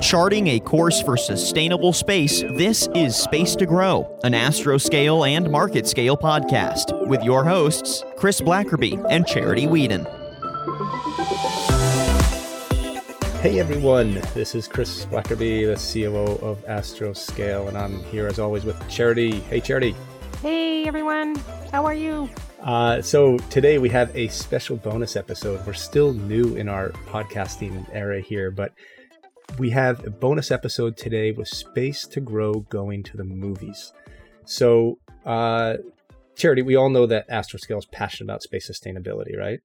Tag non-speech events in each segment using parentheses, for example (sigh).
Charting a course for sustainable space, this is Space to Grow, an astroscale and MarketScale podcast with your hosts, Chris Blackerby and Charity Weeden. Hey everyone, this is Chris Blackerby, the COO of Astroscale, and I'm here as always with Charity. Hey Charity. Hey everyone, how are you? Uh, so today we have a special bonus episode. We're still new in our podcasting era here, but we have a bonus episode today with Space to Grow going to the movies. So, uh, Charity, we all know that Astroscale is passionate about space sustainability, right?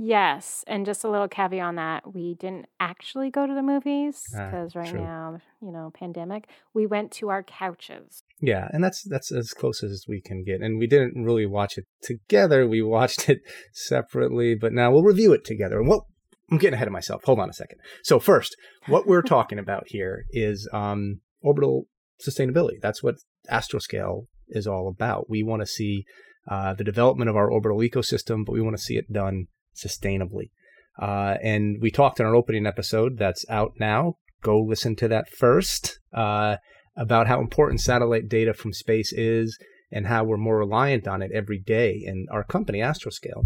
Yes, and just a little caveat on that: we didn't actually go to the movies because ah, right true. now, you know, pandemic. We went to our couches. Yeah, and that's that's as close as we can get. And we didn't really watch it together. We watched (laughs) it separately, but now we'll review it together. And what I'm getting ahead of myself. Hold on a second. So first, what we're (laughs) talking about here is um, orbital sustainability. That's what Astroscale is all about. We want to see uh, the development of our orbital ecosystem, but we want to see it done sustainably. Uh, and we talked in our opening episode that's out now. Go listen to that first uh, about how important satellite data from space is and how we're more reliant on it every day. And our company, Astroscale,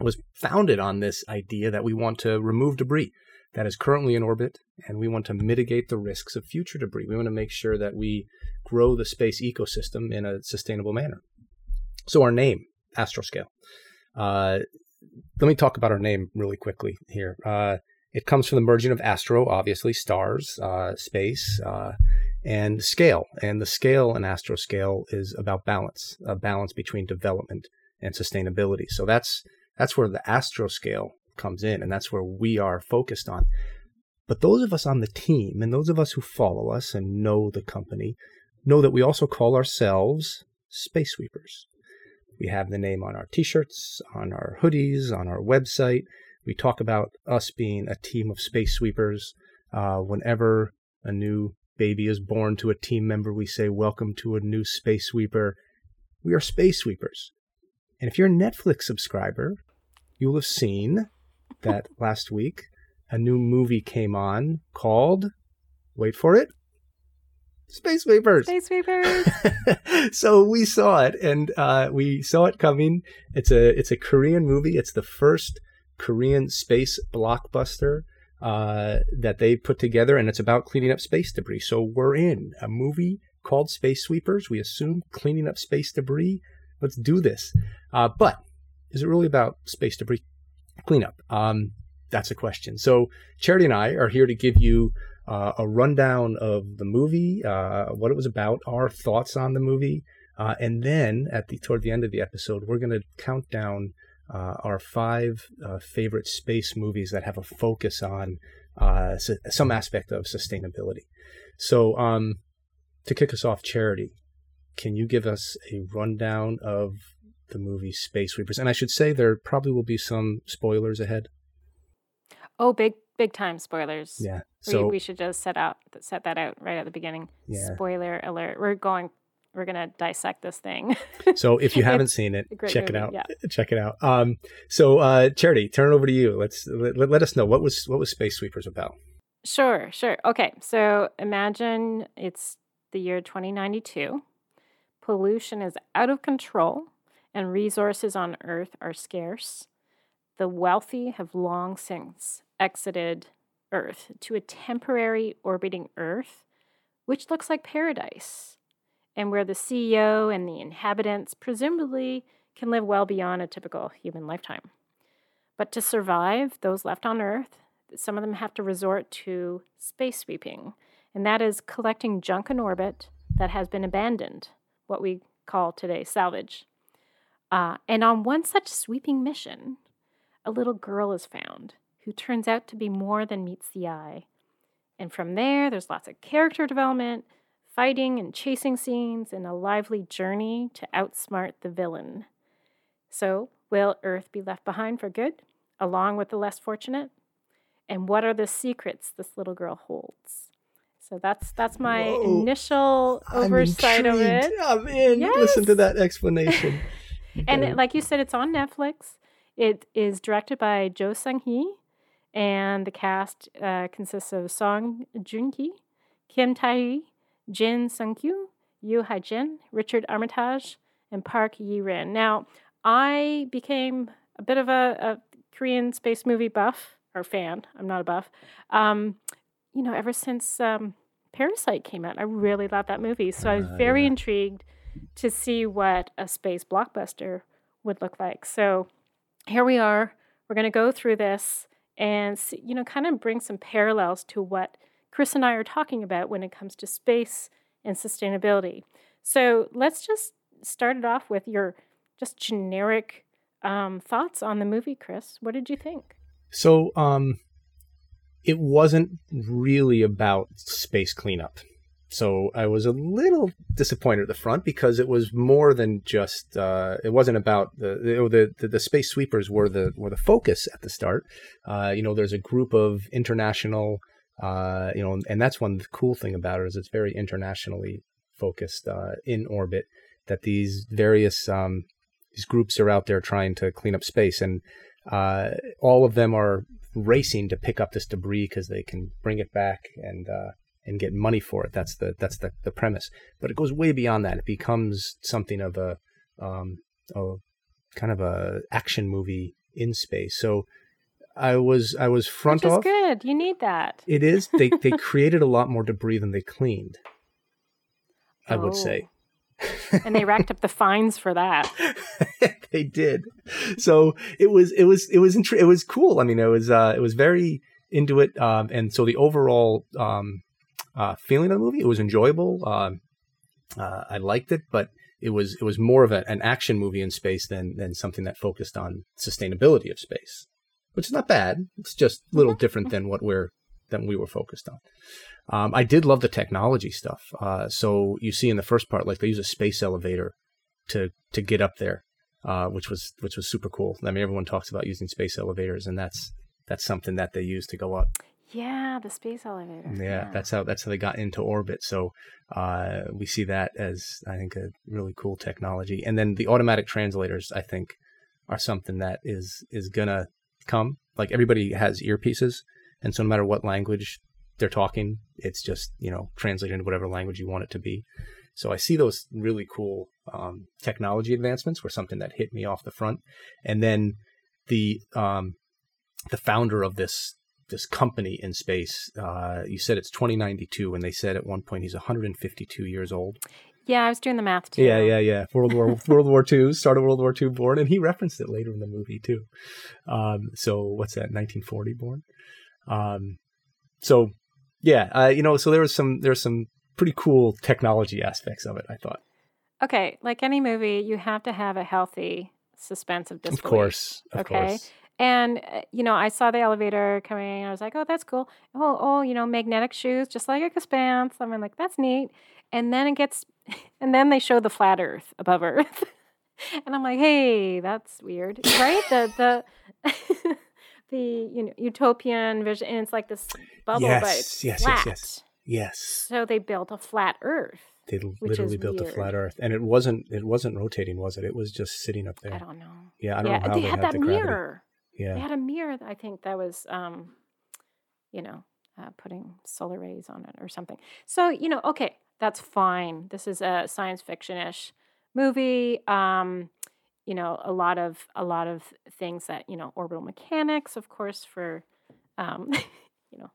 was founded on this idea that we want to remove debris that is currently in orbit and we want to mitigate the risks of future debris. We want to make sure that we grow the space ecosystem in a sustainable manner. So, our name, Astroscale. Uh, let me talk about our name really quickly here. Uh, it comes from the merging of astro, obviously, stars, uh, space, uh, and scale. And the scale in Astroscale is about balance, a balance between development and sustainability. So that's that's where the astro scale comes in, and that's where we are focused on. But those of us on the team, and those of us who follow us and know the company, know that we also call ourselves space sweepers. We have the name on our t shirts, on our hoodies, on our website. We talk about us being a team of space sweepers. Uh, whenever a new baby is born to a team member, we say, Welcome to a new space sweeper. We are space sweepers. And if you're a Netflix subscriber, you will have seen that (laughs) last week a new movie came on called, wait for it, Space Sweepers. Space Sweepers. (laughs) so we saw it, and uh, we saw it coming. It's a it's a Korean movie. It's the first Korean space blockbuster uh, that they put together, and it's about cleaning up space debris. So we're in a movie called Space Sweepers. We assume cleaning up space debris. Let's do this. Uh, but is it really about space debris cleanup? Um, that's a question. So Charity and I are here to give you uh, a rundown of the movie, uh, what it was about, our thoughts on the movie, uh, and then at the toward the end of the episode, we're going to count down uh, our five uh, favorite space movies that have a focus on uh, some aspect of sustainability. So, um, to kick us off, Charity, can you give us a rundown of the movie Space Sweepers? And I should say there probably will be some spoilers ahead. Oh, big big time spoilers. Yeah. So we, we should just set out set that out right at the beginning. Yeah. Spoiler alert. We're going we're gonna dissect this thing. (laughs) so if you haven't seen it, check movie, it out. Yeah. (laughs) Check it out. Um, so uh, Charity, turn it over to you. Let's let, let us know what was what was Space Sweepers about. Sure, sure. Okay, so imagine it's the year 2092. Pollution is out of control, and resources on Earth are scarce. The wealthy have long since exited Earth to a temporary orbiting Earth, which looks like paradise, and where the CEO and the inhabitants presumably can live well beyond a typical human lifetime. But to survive, those left on Earth, some of them have to resort to space sweeping, and that is collecting junk in orbit that has been abandoned, what we call today salvage. Uh, and on one such sweeping mission, a little girl is found who turns out to be more than meets the eye. And from there, there's lots of character development, fighting and chasing scenes, and a lively journey to outsmart the villain. So, will Earth be left behind for good, along with the less fortunate? And what are the secrets this little girl holds? So that's that's my Whoa. initial oversight of it. I'm in. Yes. Listen to that explanation. (laughs) and it, like you said, it's on Netflix. It is directed by Jo Sung-hee, And the cast uh, consists of Song Joong-ki, Kim Tae-hee, Jin Sung-kyu, Yoo Hae-jin, Richard Armitage, and Park Ye-rin. Now, I became a bit of a, a Korean space movie buff or fan. I'm not a buff. Um, you know, ever since um, Parasite came out, I really loved that movie. So I was Uh, very yeah. intrigued to see what a space blockbuster would look like. So here we are. We're going to go through this and see, you know, kind of bring some parallels to what Chris and I are talking about when it comes to space and sustainability. So let's just start it off with your just generic um, thoughts on the movie, Chris. What did you think? So, um, it wasn't really about space cleanup. So I was a little disappointed at the front because it was more than just. Uh, it wasn't about the the, the space sweepers were the were the focus at the start. Uh, you know, there's a group of international. Uh, you know, and that's one cool thing about it is it's very internationally focused uh, in orbit. That these various um, these groups are out there trying to clean up space, and uh, all of them are racing to pick up this debris because they can bring it back and uh, and get money for it. That's the that's the, the premise. But it goes way beyond that. It becomes something of a um, a kind of a action movie in space. So I was I was front Which is off. good. You need that. It is. They they (laughs) created a lot more debris than they cleaned. I would say. and they racked up the fines for that. (laughs) (laughs) they did. So it was it was it was intri- it was cool. I mean, it was uh, it was very into it, um, and so the overall um, uh, feeling of the movie it was enjoyable. Um, uh, I liked it, but it was it was more of a, an action movie in space than than something that focused on sustainability of space, which is not bad. It's just a little different than what we're than we were focused on. Um, I did love the technology stuff. Uh, so you see in the first part, like they use a space elevator to to get up there, uh, which was which was super cool. I mean, everyone talks about using space elevators, and that's that's something that they use to go up. Yeah, the space elevator. Yeah, that's how that's how they got into orbit. So uh, we see that as I think a really cool technology. And then the automatic translators, I think, are something that is is gonna come. Like everybody has earpieces, and so no matter what language they're talking, it's just you know translated into whatever language you want it to be. So I see those really cool um, technology advancements were something that hit me off the front, and then the um, the founder of this this company in space. Uh, you said it's 2092, and they said at one point he's 152 years old. Yeah, I was doing the math too. Yeah, yeah, yeah. World War (laughs) World War II, started World War II, born, and he referenced it later in the movie too. Um, so what's that? 1940 born. Um, so yeah, uh, you know, so there was some there's some pretty cool technology aspects of it. I thought, Okay, like any movie, you have to have a healthy suspense of disbelief. of course, of Okay. course. And uh, you know, I saw the elevator coming. And I was like, "Oh, that's cool." Oh, oh, you know, magnetic shoes, just like Expanse. I'm like, "That's neat." And then it gets, (laughs) and then they show the flat Earth above Earth, (laughs) and I'm like, "Hey, that's weird, right?" The the (laughs) the you know utopian vision, and it's like this bubble, but it's yes, yes, flat. yes. Yes, So they built a flat Earth. they literally built a flat. Earth, and it wasn't it wasn't rotating, was it? It was just sitting up there. I don't know. Yeah, I don't yeah, know how they they, had had that the mirror. Yeah, They had a mirror. I think that was, um, you know, uh, putting solar rays on it or something. So you know, okay, that's fine. This is a science fiction-ish movie. Um, you know, a lot of a lot of things that you know, orbital mechanics, of course, for um, (laughs) you know,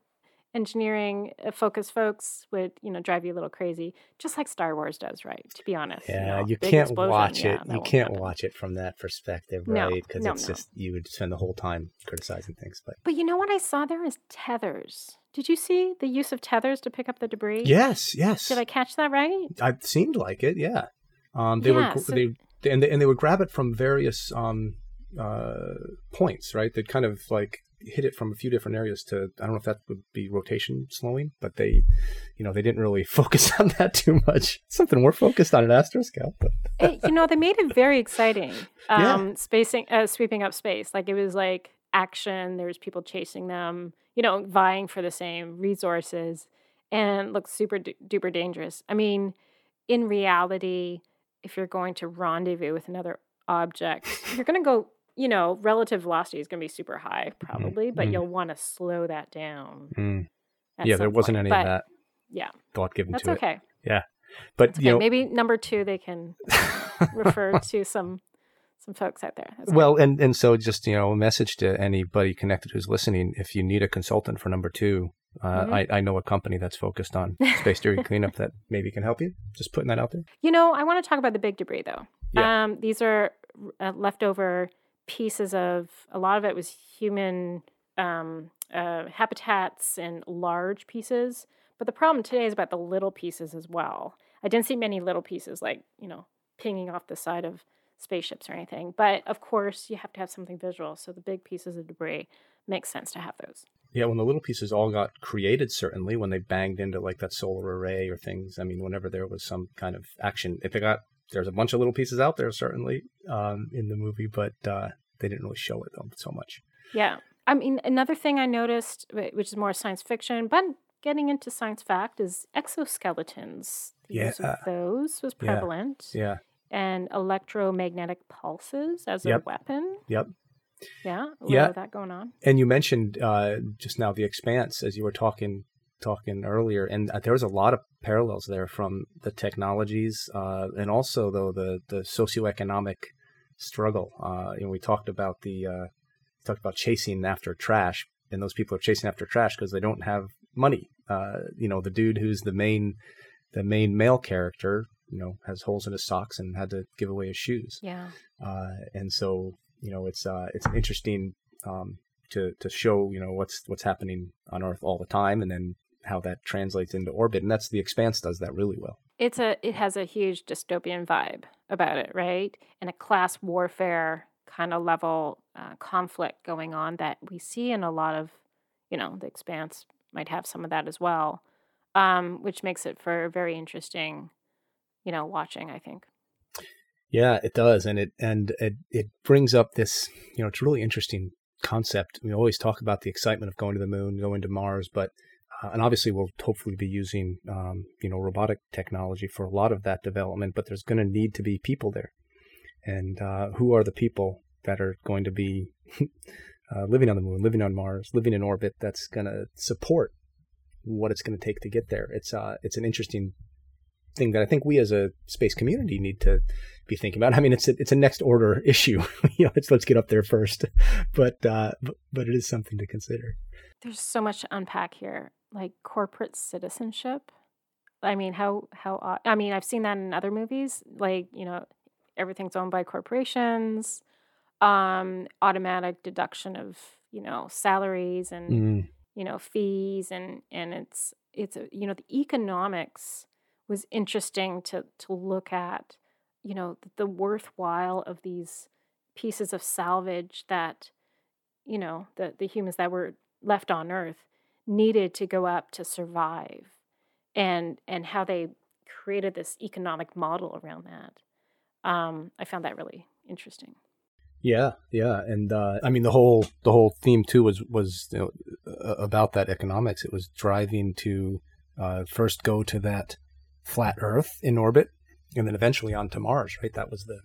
engineering uh, focus folks would you know drive you a little crazy, just like Star Wars does, right? To be honest. Yeah, know, you can't explosion, watch it. that You can't happen. watch it from that perspective, right? Because no, it's no. just you would spend the whole time criticizing things. But But you know what I saw there is tethers. Did you see the use of tethers to pick up the debris? yes, yes, Did I catch that right? it seemed like it. Yeah, um, they Yeah, were so- they, they and they and they would grab it from various um uh points, right? They'd kind of like hit it from a few different areas to I don't know if that would be rotation slowing, but they you know they didn't really (laughs) focus on that too much. Something we're focused on at Astroscale, but you know, they made it very exciting. (laughs) Yeah. Um, spacing, uh, sweeping up space. Like it was like action. There was people chasing them. You know, vying for the same resources, and looked super du- duper dangerous. I mean, in reality, if you're going to rendezvous with another object, you're going to go. You know, relative velocity is going to be super high probably, but mhm. you'll want to slow that down. Mm. Yeah, there wasn't point. any But, of that Yeah, thought given that's to okay. it. But Okay, you know, maybe number two they can refer (laughs) to some some folks out there. That's well, and and so just you know, a message to anybody connected who's listening: if you need a consultant for number two, uh, Mhm. I, I know a company that's focused on space debris cleanup that maybe can help you. Just putting that out there. You know, I want to talk about the big debris though. Yeah. Um, these are uh, leftover pieces of a lot of it was human um, uh, habitats and large pieces. But the problem today is about the little pieces as well. I didn't see many little pieces like you know pinging off the side of spaceships or anything. But of course, you have to have something visual. So the big pieces of debris makes sense to have those. Yeah, when the little pieces all got created, certainly when they banged into like that solar array or things. I mean, whenever there was some kind of action, if they got there's a bunch of little pieces out there certainly um, in the movie, but uh, they didn't really show it so much. Yeah. I mean, another thing I noticed, which is more science fiction, but getting into science fact, is exoskeletons. The use of those was prevalent. Yeah. And electromagnetic pulses as Yep. a weapon. Yep. Yeah. A Yeah. of that going on. And you mentioned uh, just now the expanse as you were talking talking earlier, and uh, there was a lot of parallels there from the technologies uh, and also though the the socioeconomic struggle. Uh, you know, we talked about the uh, talked about chasing after trash, and those people are chasing after trash because they don't have money. Uh, you know, the dude who's the main the main male character, you know, has holes in his socks and had to give away his shoes Yeah. uh, and so you know it's uh, it's interesting um, to to show you know what's what's happening on Earth all the time, and then how that translates into orbit, and that's the Expanse does that really well. It's a it has a huge dystopian vibe about it, right? And a class warfare kind of level uh, conflict going on that we see in a lot of, you know, the Expanse might have some of that as well, um, which makes it for very interesting, you know, watching. I think. Yeah, it does, and it and it it brings up this you know it's a really interesting concept. We always talk about the excitement of going to the moon, going to Mars, but uh, and obviously we'll hopefully be using um, you know robotic technology for a lot of that development. But there's going to need to be people there, and uh, who are the people that are going to be (laughs) uh, living on the moon, living on Mars, living in orbit? That's going to support what it's going to take to get there. It's uh it's an interesting thing that I think we as a space community need to be thinking about. I mean, it's a, it's a next order (laughs) issue. (laughs) you know, it's let's get up there first, (laughs) but uh, but, but it is something to consider. There's so much to unpack here, like corporate citizenship. I mean, how how I mean, I've seen that in other movies. Like you know, everything's owned by corporations. Um, automatic deduction of you know salaries and Mm, you know fees and and it's it's a, you know the economics was interesting to to look at you know the, worthwhile of these pieces of salvage that you know the the humans that were left on earth needed to go up to survive and and how they created this economic model around that um i found that really interesting Yeah, yeah, and uh, I mean the whole the whole theme too was was you know, about that economics. It was driving to uh, first go to that flat Earth in orbit, and then eventually on to Mars. Right, that was the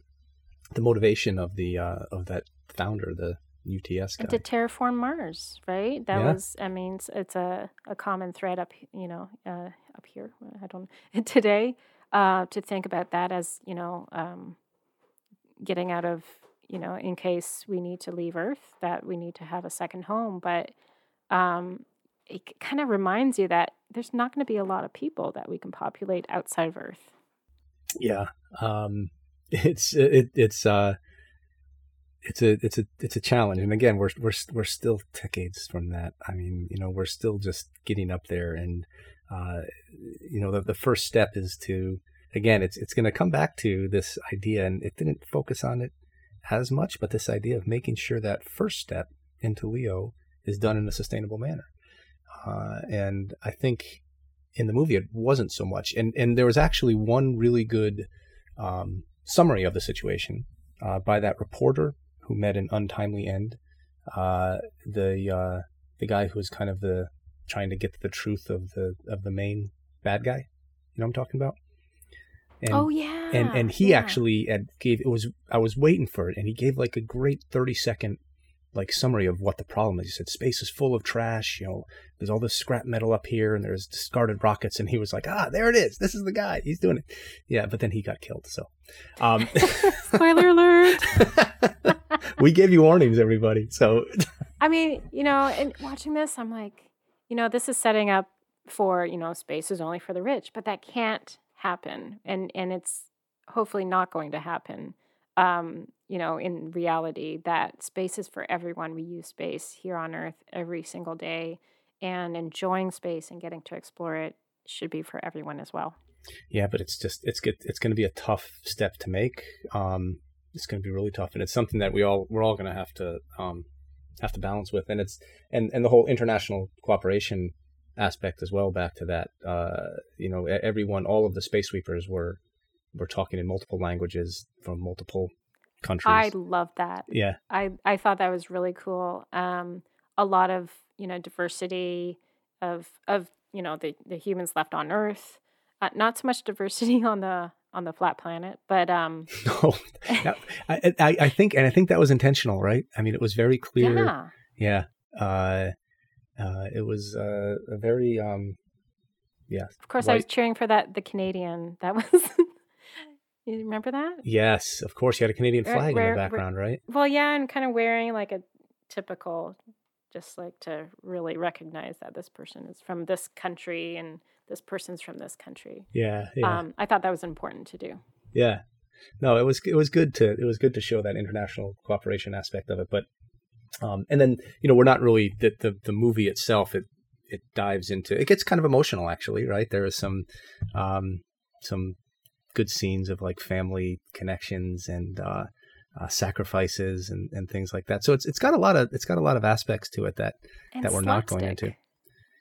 the motivation of the uh, of that founder, the UTS guy. and to terraform Mars, right? That Yeah. was, I mean, it's, it's a, a common thread up, you know, uh, up here. I don't (laughs) today uh, to think about that as you know, um, getting out of, you know, in case we need to leave Earth, that we need to have a second home. But um, it kind of reminds you that there's not going to be a lot of people that we can populate outside of Earth. Yeah, um, (laughs) it's it, it's uh, it's a it's a it's a challenge, and again, we're we're we're still decades from that. I mean, you know, we're still just getting up there, and uh, you know, the the first step is to again, it's it's going to come back to this idea, and it didn't focus on it as much, but this idea of making sure that first step into Leo is done in a sustainable manner, uh, and I think in the movie it wasn't so much and and there was actually one really good um, summary of the situation uh, by that reporter who met an untimely end uh, the uh, the guy who was kind of the trying to get the truth of the of the main bad guy you know what I'm talking about And, oh yeah. and and he yeah. actually gave it was I was waiting for it, and he gave like a great thirty second like summary of what the problem is. He said space is full of trash. You know, there's all this scrap metal up here, and there's discarded rockets. And he was like, ah, there it is. This is the guy. He's doing it. Yeah, but then he got killed. So, um, (laughs) (laughs) spoiler alert. (laughs) we gave you warnings, everybody. So, I mean, you know, and watching this, I'm like, you know, this is setting up for you know, space is only for the rich, but that can't happen, and and it's hopefully not going to happen. Um, you know, in reality, that space is for everyone. We use space here on Earth every single day, and enjoying space and getting to explore it should be for everyone as well. Yeah, but it's just it's. It's going to be a tough step to make. Um, it's going to be really tough, and it's something that we all we're all going to have to um, have to balance with, and it's and and the whole international cooperation aspect as well. Back to that, uh, you know, everyone, all of the space sweepers were were talking in multiple languages from multiple countries. I love that. Yeah, I I thought that was really cool. Um, a lot of you know diversity of of you know the the humans left on Earth. Uh, not so much diversity (laughs) on the on the flat planet, but um. (laughs) no, I, I I think and I think that was intentional, right? I mean, it was very clear. Yeah. Yeah. Uh, uh, it was uh, a very um, yeah. Of course, white. I was cheering for that the Canadian. That (laughs) was. You remember that? Yes, of course. You had a Canadian flag in the background, right? Well, yeah, and kind of wearing like a typical, just like to really recognize that this person is from this country and this person's from this country. Yeah, yeah, Um, I thought that was important to do. yeah. No, it was it was good to it was good to show that international cooperation aspect of it, but um, and then you know we're not really the the, the movie itself it it dives into it gets kind of emotional actually, right? There is some um, some good scenes of like family connections and uh, uh, sacrifices and, and things like that. So it's it's got a lot of it's got a lot of aspects to it that And that we're not going into.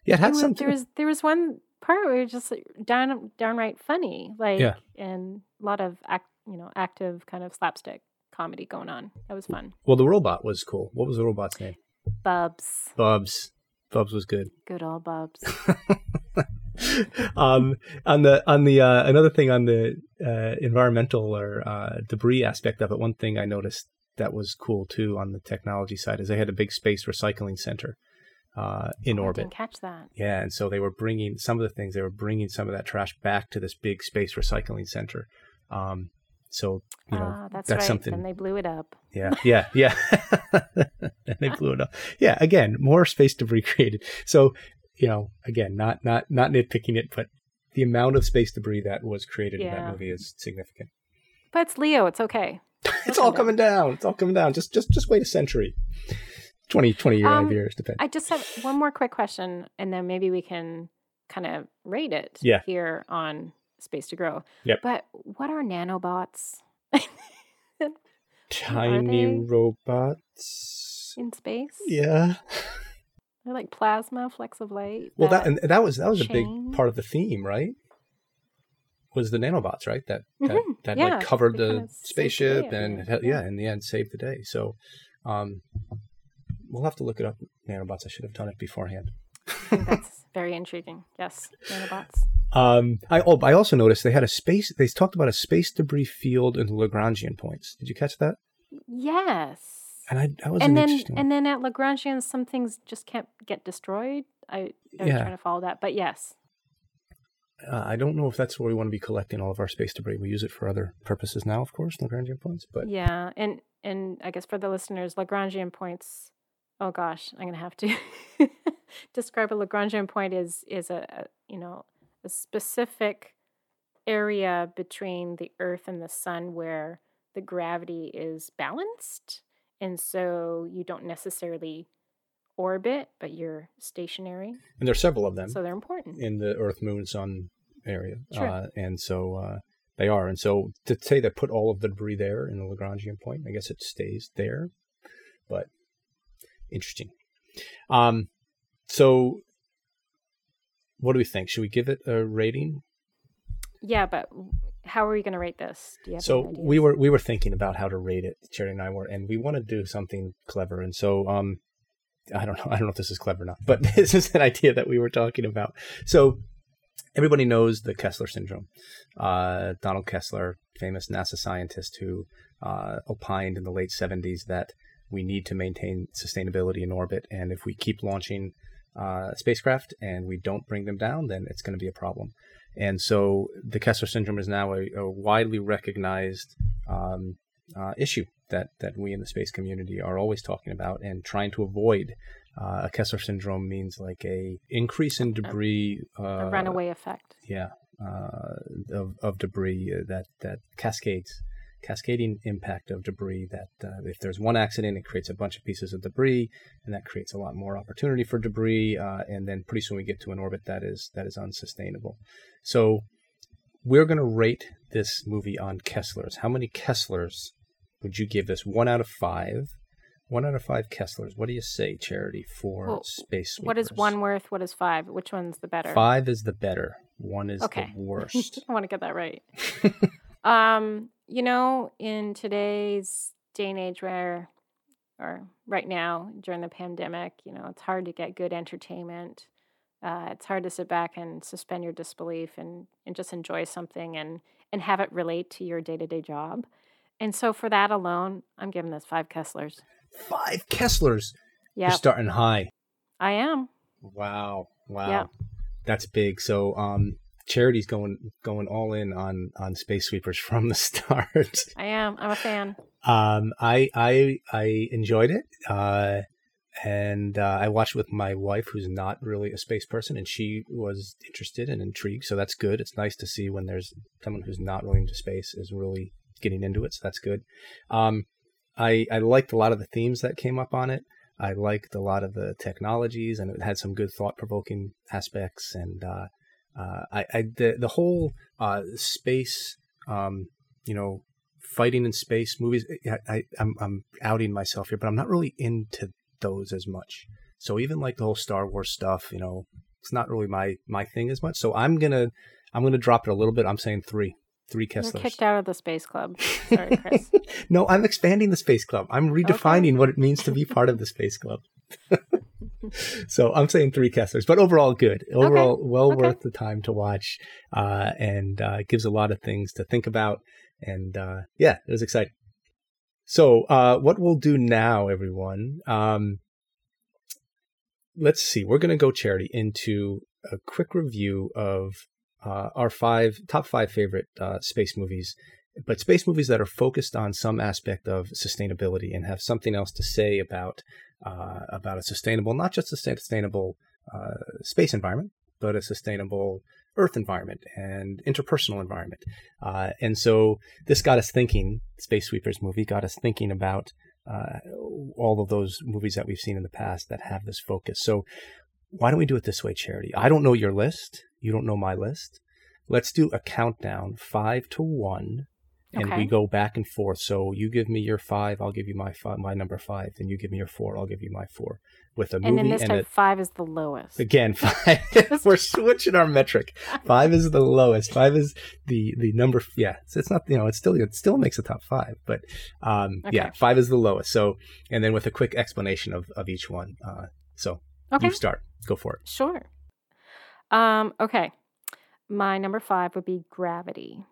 Yeah, it had was, some. there was there was one part where it was just like down downright funny, like Yeah. and a lot of act, you know, active kind of slapstick comedy going on. That was fun. Well, the robot was cool. What was the robot's name? Bubs, Bubs. Bubs was good. good old Bubs. (laughs) (laughs) um, on the on the uh, another thing on the uh, environmental or uh, debris aspect of it, one thing I noticed that was cool too on the technology side is they had a big space recycling center uh, in Oh, orbit. didn't catch that. Yeah, and so they were bringing some of the things they were bringing some of that trash back to this big space recycling center. Um, so you know ah, that's, that's right. something. And they blew it up. Yeah, yeah, yeah. (laughs) and they blew it up. Yeah, again, more space debris (laughs) created. So, you know, again, not not not nitpicking it, but the amount of space debris that was created in that movie is significant. But it's Leo. It's okay. (laughs) it's all coming down. It's all coming down. Just just just wait a century. 20, 20 Um, years, depends. I just have one more quick question, and then maybe we can kind of rate it Yeah. here on Space to Grow. Yep. But what are nanobots (laughs) Tiny they- robots. in space? Yeah. (laughs) They're like plasma, flecks of light. Well, that and that was that was a big part of the theme, right? Was the nanobots, right? That that, Mhm, that yeah, like covered they the spaceship the and yeah, yeah. in the end saved the day. So, um, we'll have to look it up. Nanobots. I should have done it beforehand. That's (laughs) very intriguing. Yes, nanobots. Um, I oh, I also noticed they had a space. They talked about a space debris field in the Lagrangian points. Did you catch that? Yes. And I, that was and an then interesting. and then at Lagrangian, some things just can't get destroyed. I, I was Yeah. trying to follow that, but yes, uh, I don't know if that's where we want to be collecting all of our space debris. We use it for other purposes now, of course, Lagrangian points. But yeah, and and I guess for the listeners, Lagrangian points. Oh gosh, I'm gonna have to (laughs) describe a Lagrangian point is is a, a you know a specific area between the Earth and the Sun where the gravity is balanced, and so you don't necessarily orbit, but you're stationary. and there's several of them. So they're important. in the Earth, Moon, Sun area, Sure. uh, and so uh, they are. And so to say they put all of the debris there in the Lagrangian point, I guess it stays there. But interesting. Um, so what do we think? Should we give it a rating? Yeah, but how are we going to rate this? Do you have So we were we were thinking about how to rate it. Charity and I were, and we want to do something clever. And so um, I don't know. (laughs) I don't know if this is clever or not, but (laughs) this is an idea that we were talking about. So everybody knows the Kessler syndrome. Uh, Donald Kessler, famous NASA scientist who uh, opined in the late 70s that we need to maintain sustainability in orbit. And if we keep launching uh, spacecraft and we don't bring them down, then it's going to be a problem. And so the Kessler syndrome is now a, a widely recognized um, uh, issue that, that we in the space community are always talking about and trying to avoid. Uh, a Kessler syndrome means like a increase in debris, a uh, runaway effect. yeah, uh, of of debris that that cascades, cascading impact of debris. That uh, if there's one accident, it creates a bunch of pieces of debris, and that creates a lot more opportunity for debris. Uh, and then pretty soon we get to an orbit that is that is unsustainable. So we're going to rate this movie on Kesslers. How many Kesslers would you give this? One out of five. One out of five Kesslers. What do you say, Charity, for Well, Space What is one worth? What is five? Which one's the better? Five is the better. One is Okay. (laughs) the worst. I want to get that right. (laughs) um, you know, in today's day and age where, or right now during the pandemic, you know, it's hard to get good entertainment. Uh, it's hard to sit back and suspend your disbelief and, and just enjoy something and, and have it relate to your day to day job. And so for that alone, I'm giving this five Kesslers. Five Kesslers. Yeah, You're starting high. I am. Wow. Wow. Yeah. That's big. So um Charity's going going all in on on Space Sweepers (laughs) from the start. I am. I'm a fan. Um I I I enjoyed it. Uh and uh, I watched with my wife, who's not really a space person, and she was interested and intrigued. So that's good. It's nice to see when there's someone who's not really into space is really getting into it. So that's good. Um, I I liked a lot of the themes that came up on it. I liked a lot of the technologies, and it had some good thought provoking aspects. And uh, uh, I, I the the whole uh, space, um, you know, fighting in space movies. I, I I'm I'm outing myself here, but I'm not really into those as much. So even like the whole Star Wars stuff, you know, it's not really my my thing as much. So I'm gonna I'm gonna drop it a little bit. I'm saying three, three You're kicked out of the space club. (laughs) Sorry, Chris. no, I'm expanding the space club. I'm redefining what it means to be part of the space club. (laughs) (laughs) so I'm saying three Kesslers, but overall good. Overall, well Okay. worth the time to watch, uh, and uh, it gives a lot of things to think about. And uh, yeah, it was exciting. So uh, what we'll do now, everyone, um, let's see. We're going to go charity into a quick review of uh, our five top five favorite uh, space movies but space movies that are focused on some aspect of sustainability and have something else to say about uh, about a sustainable, not just a sustainable uh, space environment, but a sustainable Earth environment and interpersonal environment. Uh, and so this got us thinking. Space Sweepers movie got us thinking about uh, all of those movies that we've seen in the past that have this focus. So why don't we do it this way, Charity? I don't know your list. You don't know my list. Let's do a countdown, five to one, and Okay. we go back and forth. So you give me your five, I'll give you my five, my number five, Then you give me your four, I'll give you my four. With a movie and then this and time, a, five is the lowest. again (laughs) five. (laughs) We're switching our metric. Five is the lowest. Five is the the number. Yeah, so it's not you know it's still it still makes a top five, but um yeah, five is the lowest. So and then with a quick explanation of of each one. Uh, so Okay, you start. Go for it. sure. Um, okay, my number five would be gravity.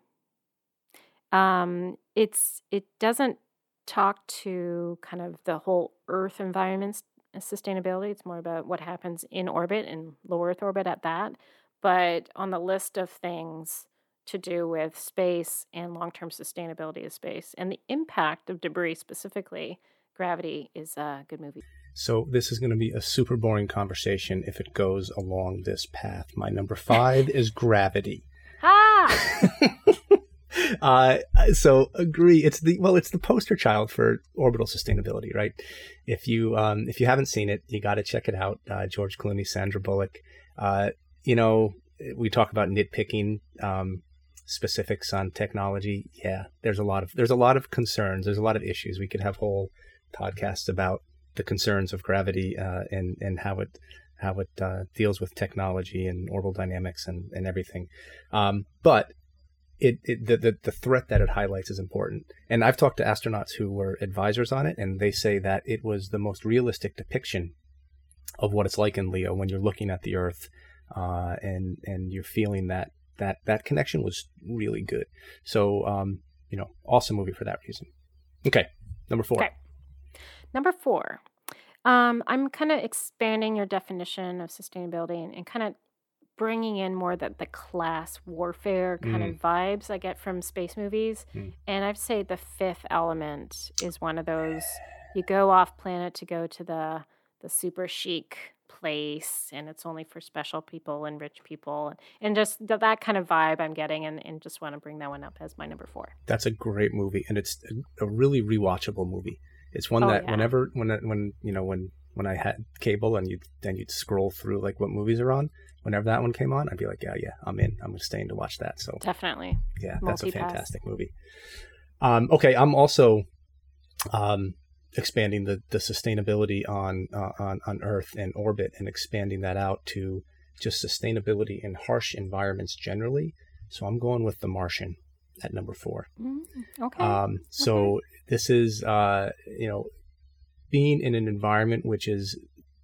Um, it's it doesn't talk to kind of the whole Earth environment sustainability. It's more about what happens in orbit and low Earth orbit at that. But on the list of things to do with space and long term sustainability of space and the impact of debris specifically, gravity is a good movie. So this is going to be a super boring conversation if it goes along this path. My number five (laughs) is gravity. Ah! (laughs) uh, so agree. It's the well, it's the poster child for orbital sustainability, right? If you um, if you haven't seen it, you got to check it out. Uh, George Clooney, Sandra Bullock. Uh, you know, we talk about nitpicking um, specifics on technology. Yeah, there's a lot of there's a lot of concerns. There's a lot of issues. We could have whole podcasts about the concerns of gravity uh, and and how it how it uh, deals with technology and orbital dynamics and and everything. Um, but it, it the, the the threat that it highlights is important. And I've talked to astronauts who were advisors on it, and they say that it was the most realistic depiction of what it's like in Leo when you're looking at the Earth uh, and and you're feeling that that that connection was really good. So um, you know, awesome movie for that reason. Okay, number four. Okay. Number four. Um, I'm kind of expanding your definition of sustainability and, and kind of bringing in more the, the class warfare kind Mm. of vibes I get from space movies. Mm. And I'd say the fifth element is one of those you go off planet to go to the the super chic place and it's only for special people and rich people and, and just th- that kind of vibe I'm getting and, and just want to bring that one up as my number four. That's a great movie, and it's a, a really rewatchable movie. It's one Oh, that yeah. whenever when when you know when when I had cable and you then you'd scroll through like what movies are on. Whenever that one came on, I'd be like, yeah, yeah, I'm in. I'm staying to watch that. So Definitely. yeah, that's a fantastic movie. Um, okay, I'm also um, expanding the the sustainability on uh, on on Earth and orbit and expanding that out to just sustainability in harsh environments generally. So I'm going with The Martian at number four. Mm, okay. Um, so this is, uh, you know, being in an environment which is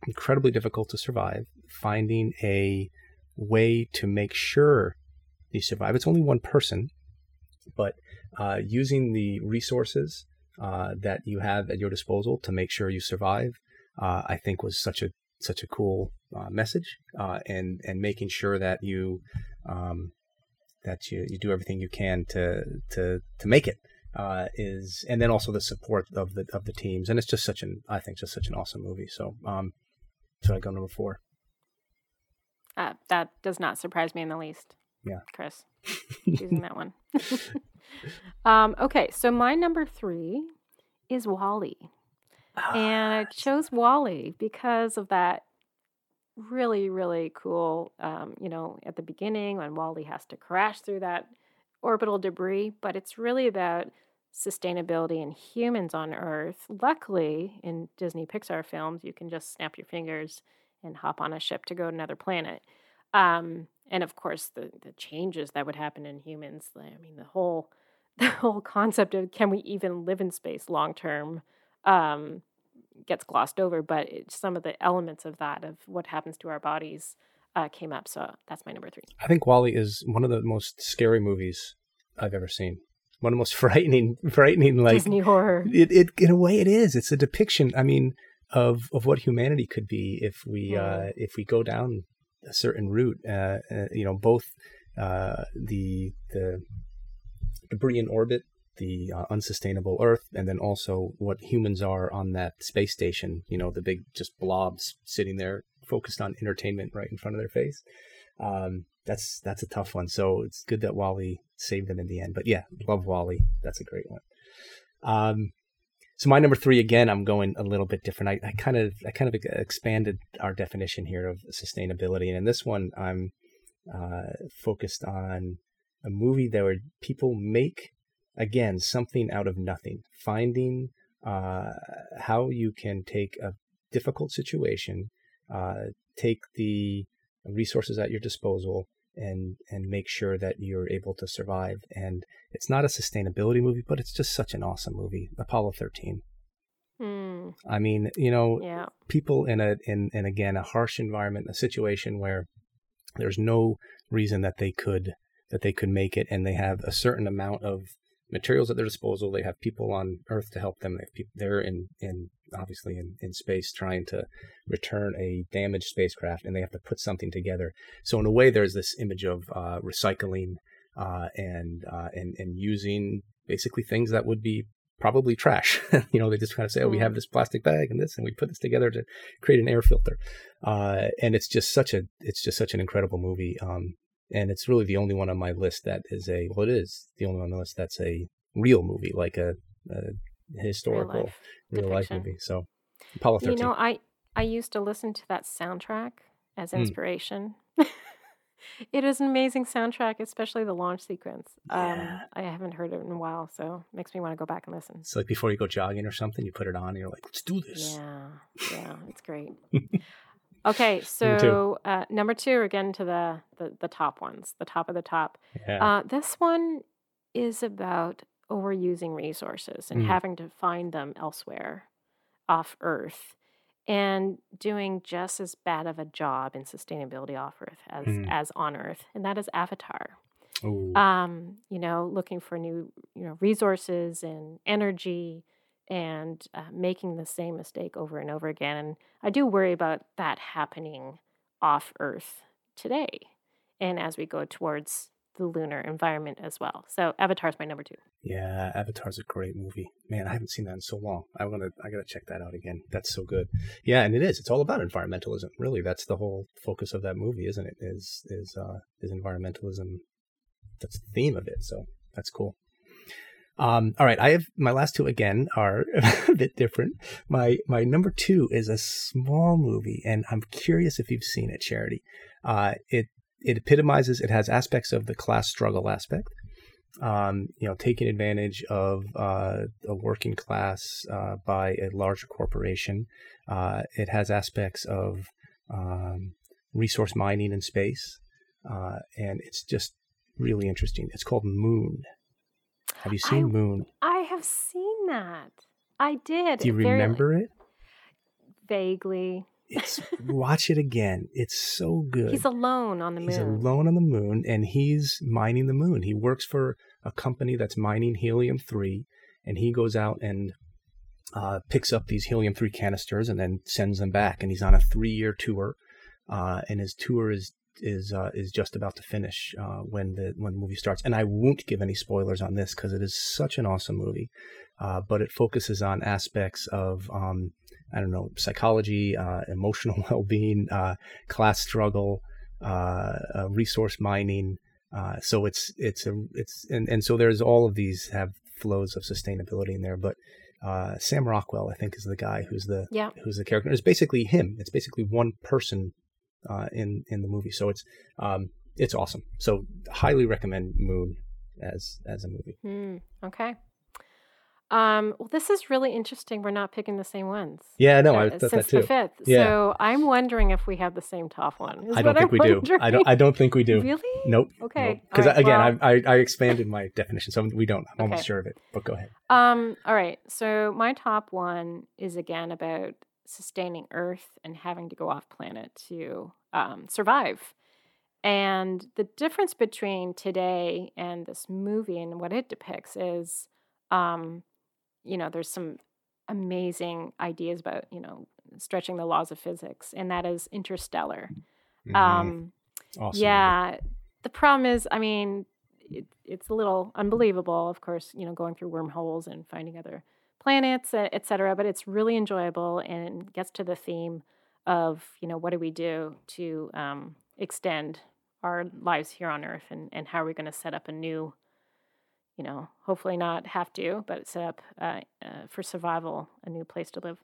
incredibly difficult to survive, finding a way to make sure you survive. It's only one person, but uh, using the resources uh, that you have at your disposal to make sure you survive, uh, I think was such a such a cool uh, message, uh, and and making sure that you um, that you, you do everything you can to to to make it uh, is, and then also the support of the of the teams, and it's just such an I think just such an awesome movie. So um, so I go number four. Uh, that does not surprise me in the least. Yeah. Chris, (laughs) choosing that one. (laughs) um, okay, so my number three is WALL-E. And I chose WALL-E because of that really, really cool, um, you know, at the beginning when WALL-E has to crash through that orbital debris, but it's really about sustainability and humans on Earth. Luckily, in Disney Pixar films, you can just snap your fingers and hop on a ship to go to another planet. Um, and of course, the, the changes that would happen in humans. I mean, the whole (laughs) the whole concept of can we even live in space long term um, gets glossed over. But it, some of the elements of that of what happens to our bodies uh, came up. So that's my number three. I think WALL-E is one of the most scary movies I've ever seen. One of the most (laughs) frightening, frightening like Disney horror. it, it in a way it is. It's a depiction. I mean, of of what humanity could be if we uh, if we go down a certain route. Uh, uh, you know, both uh, the the debris in orbit, the uh, unsustainable Earth, and then also what humans are on that space station. You know, the big just blobs sitting there focused on entertainment right in front of their face. Um, that's that's a tough one. So it's good that WALL-E saved them in the end. But yeah, love WALL-E. That's a great one. Um, so my number three again, I'm going a little bit different. I, I kind of I kind of expanded our definition here of sustainability, and in this one, I'm uh, focused on a movie that where people make again something out of nothing, finding uh, how you can take a difficult situation, uh, take the resources at your disposal, and and make sure that you're able to survive. And it's not a sustainability movie, but it's just such an awesome movie. Apollo 13. Hmm. I mean, you know, yeah. people in a in and again a harsh environment, a situation where there's no reason that they could that they could make it, and they have a certain amount of materials at their disposal. They have people on Earth to help them. They have people, they're in in obviously in, in space trying to return a damaged spacecraft, and they have to put something together. So in a way, there's this image of uh, recycling uh, and uh, and and using basically things that would be probably trash. (laughs) you know, they just kind of say, "Oh, we have this plastic bag and this, and we put this together to create an air filter." Uh, and it's just such a it's just such an incredible movie. Um, and it's really the only one on my list that is a well, it is the only one on the list that's a real movie, like a, a historical life real life movie. So Apollo You know, I I used to listen to that soundtrack as Hmm. inspiration. (laughs) it is an amazing soundtrack, especially the launch sequence. Yeah. Um, I haven't heard it in a while, so it makes me want to go back and listen. it's like before you go jogging or something, you put it on and you're like, "Let's do this." Yeah, yeah, it's great. (laughs) (laughs) Okay, so uh, number two, we're getting to the, the the top ones, the top of the top. Yeah. Uh, this one is about overusing resources and Mm. having to find them elsewhere off Earth. and doing just as bad of a job in sustainability off Earth as Mm. as on Earth, and that is Avatar. Um, you know, looking for new you know resources and energy, and uh, making the same mistake over and over again. And I do worry about that happening off Earth today, and as we go towards the lunar environment as well. So Avatar's my number two. Yeah, Avatar's a great movie. Man, I haven't seen that in so long. I want to. I gotta check that out again. That's so good. Yeah, and it is. It's all about environmentalism. Really, that's the whole focus of that movie, isn't it? Is is uh, is environmentalism? That's the theme of it. So that's cool. Um, all right, I have my last two again are (laughs) a bit different. My my number two is a small movie, and I'm curious if you've seen it, Charity. Uh, it it epitomizes. It has aspects of the class struggle aspect um, you know, taking advantage of uh, a working class uh, by a larger corporation. Uh, it has aspects of um, resource mining in space, uh, and it's just really interesting. It's called Moon. Have you seen I- Moon? I have seen that. I did. Do you very remember it? vaguely? It's (laughs) watch it again. It's so good. He's alone on the moon. He's alone on the moon and he's mining the moon. He works for a company that's mining helium 3 and he goes out and uh, picks up these helium 3 canisters and then sends them back. And he's on a three year tour. Uh, and his tour is is uh, is just about to finish uh, when the when the movie starts. And I won't give any spoilers on this because it is such an awesome movie. Uh, but it focuses on aspects of um, I don't know psychology, uh, emotional (laughs) well being, uh, class struggle, uh, uh, resource mining. Uh, so it's it's a it's and, and so there's all of these have flows of sustainability in there. But uh, Sam Rockwell, I think, is the guy who's the Yeah. who's the character. It's basically him. It's basically one person uh, in in the movie. So it's um, it's awesome. So highly recommend Moon as as a movie. Hmm, okay. Um, well, this is really interesting. We're not picking the same ones. Yeah, no, I uh, thought since that too. the fifth. Yeah. So I'm wondering if we have the same top one. I don't think I'm we do. I don't. I don't think we do. Really? Nope. Okay. Because All right, again, well- I, I I expanded my definition, so we don't. I'm almost sure of it. But go ahead. Um, all right. So my top one is again about sustaining Earth and having to go off planet to um, survive. And the difference between today and this movie and what it depicts is, um, you know, there's some amazing ideas about, you know, stretching the laws of physics, and that is interstellar. Mhm. Um, awesome. yeah. The problem is, I mean, it, it's a little unbelievable, of course, you know, going through wormholes and finding other planets, e- et cetera, but it's really enjoyable and gets to the theme of, you know, what do we do to um, extend our lives here on Earth and, and how are we going to set up a new, you know, hopefully not have to, but set up uh, uh, for survival a new place to live.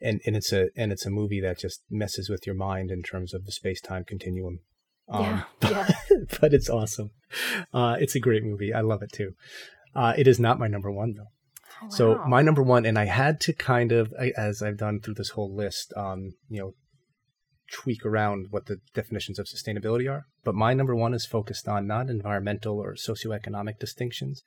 and and it's a and it's a movie that just messes with your mind in terms of the space time continuum. Um, (laughs) yeah. Yeah. but it's awesome. Uh, it's a great movie. I love it too. Uh, it is not my number one though. Oh, So my number one, and I had to kind of, as I've done through this whole list, um, you know, tweak around what the definitions of sustainability are. But my number one is focused on not environmental or socioeconomic distinctions,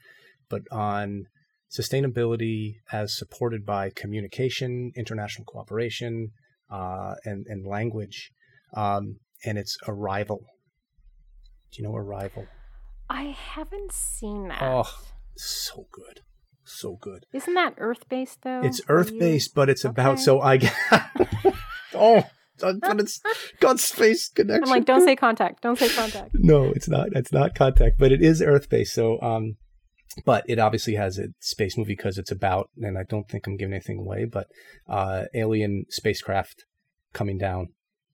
but on sustainability as supported by communication, international cooperation, uh, and and language. Um, and it's Arrival. Do you know Arrival? I haven't seen that. Oh. So good, so good. Isn't that Earth based though? It's Earth based, but it's about so I. (laughs) oh, but it's got space connection. I'm like, don't say (laughs) contact. Don't say contact. no, it's not. It's not contact, but it is Earth based. So, um, but it obviously has a space movie because it's about, and I don't think I'm giving anything away, but uh, alien spacecraft coming down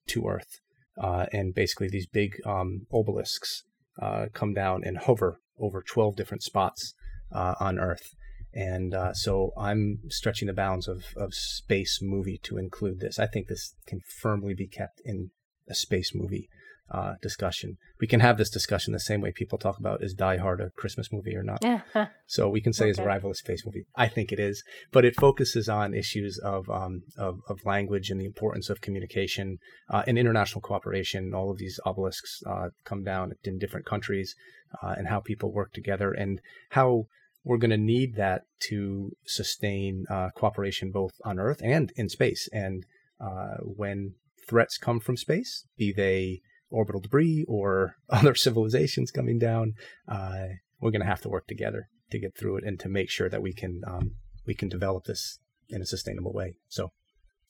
to Earth, uh, and basically these big um, obelisks uh, come down and hover over 12 different spots uh, on Earth. And uh, so I'm stretching the bounds of, of space movie to include this. I think this can firmly be kept in a space movie uh, discussion. We can have this discussion the same way people talk about is Die Hard a Christmas movie or not. Yeah. (laughs) So we can say is Okay. Arrival a space movie. I think it is, but it focuses on issues of um, of, of language and the importance of communication uh, and international cooperation. All of these obelisks uh, come down in different countries, uh, and how people work together, and how we're going to need that to sustain uh, cooperation both on Earth and in space. And uh, when threats come from space, be they orbital debris or (laughs) other civilizations coming down, uh, we're going to have to work together to get through it and to make sure that we can um, we can develop this in a sustainable way. So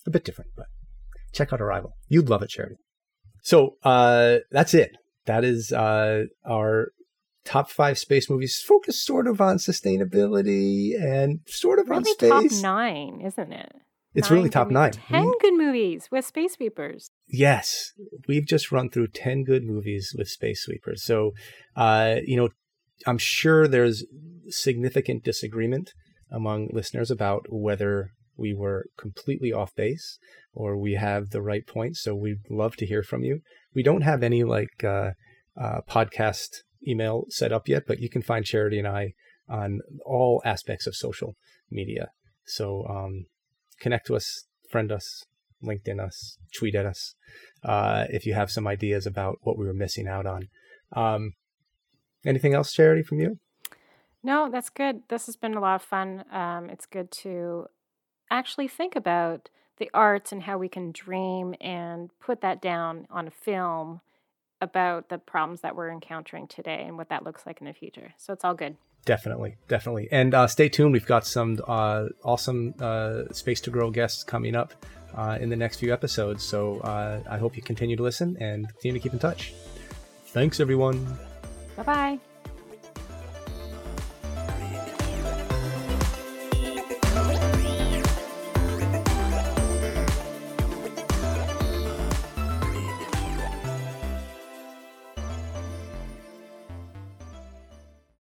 a bit different, but check out Arrival. You'd love it, Charity. So uh, that's it. That is uh, our top five space movies, focus sort of on sustainability and sort of really on space. top nine, isn't it? It's Nine really top nine. Ten We- good movies with space sweepers. Yes, we've just run through 10 good movies with Space Sweepers. So, uh, you know, I'm sure there's significant disagreement among listeners about whether we were completely off base or we have the right points. So we'd love to hear from you. We don't have any like uh, uh, podcast email set up yet, but you can find Charity and I on all aspects of social media. So um, connect to us, friend us, LinkedIn us, tweet at us uh, if you have some ideas about what we were missing out on. Um, anything else, Charity, from you? No, that's good. This has been a lot of fun. Um, it's good to actually think about the arts and how we can dream and put that down on a film about the problems that we're encountering today and what that looks like in the future. So it's all good. Definitely, definitely. And uh, stay tuned. We've got some uh, awesome uh, Space to Grow guests coming up uh, in the next few episodes. So uh, I hope you continue to listen and continue to keep in touch. Thanks, everyone. Bye bye.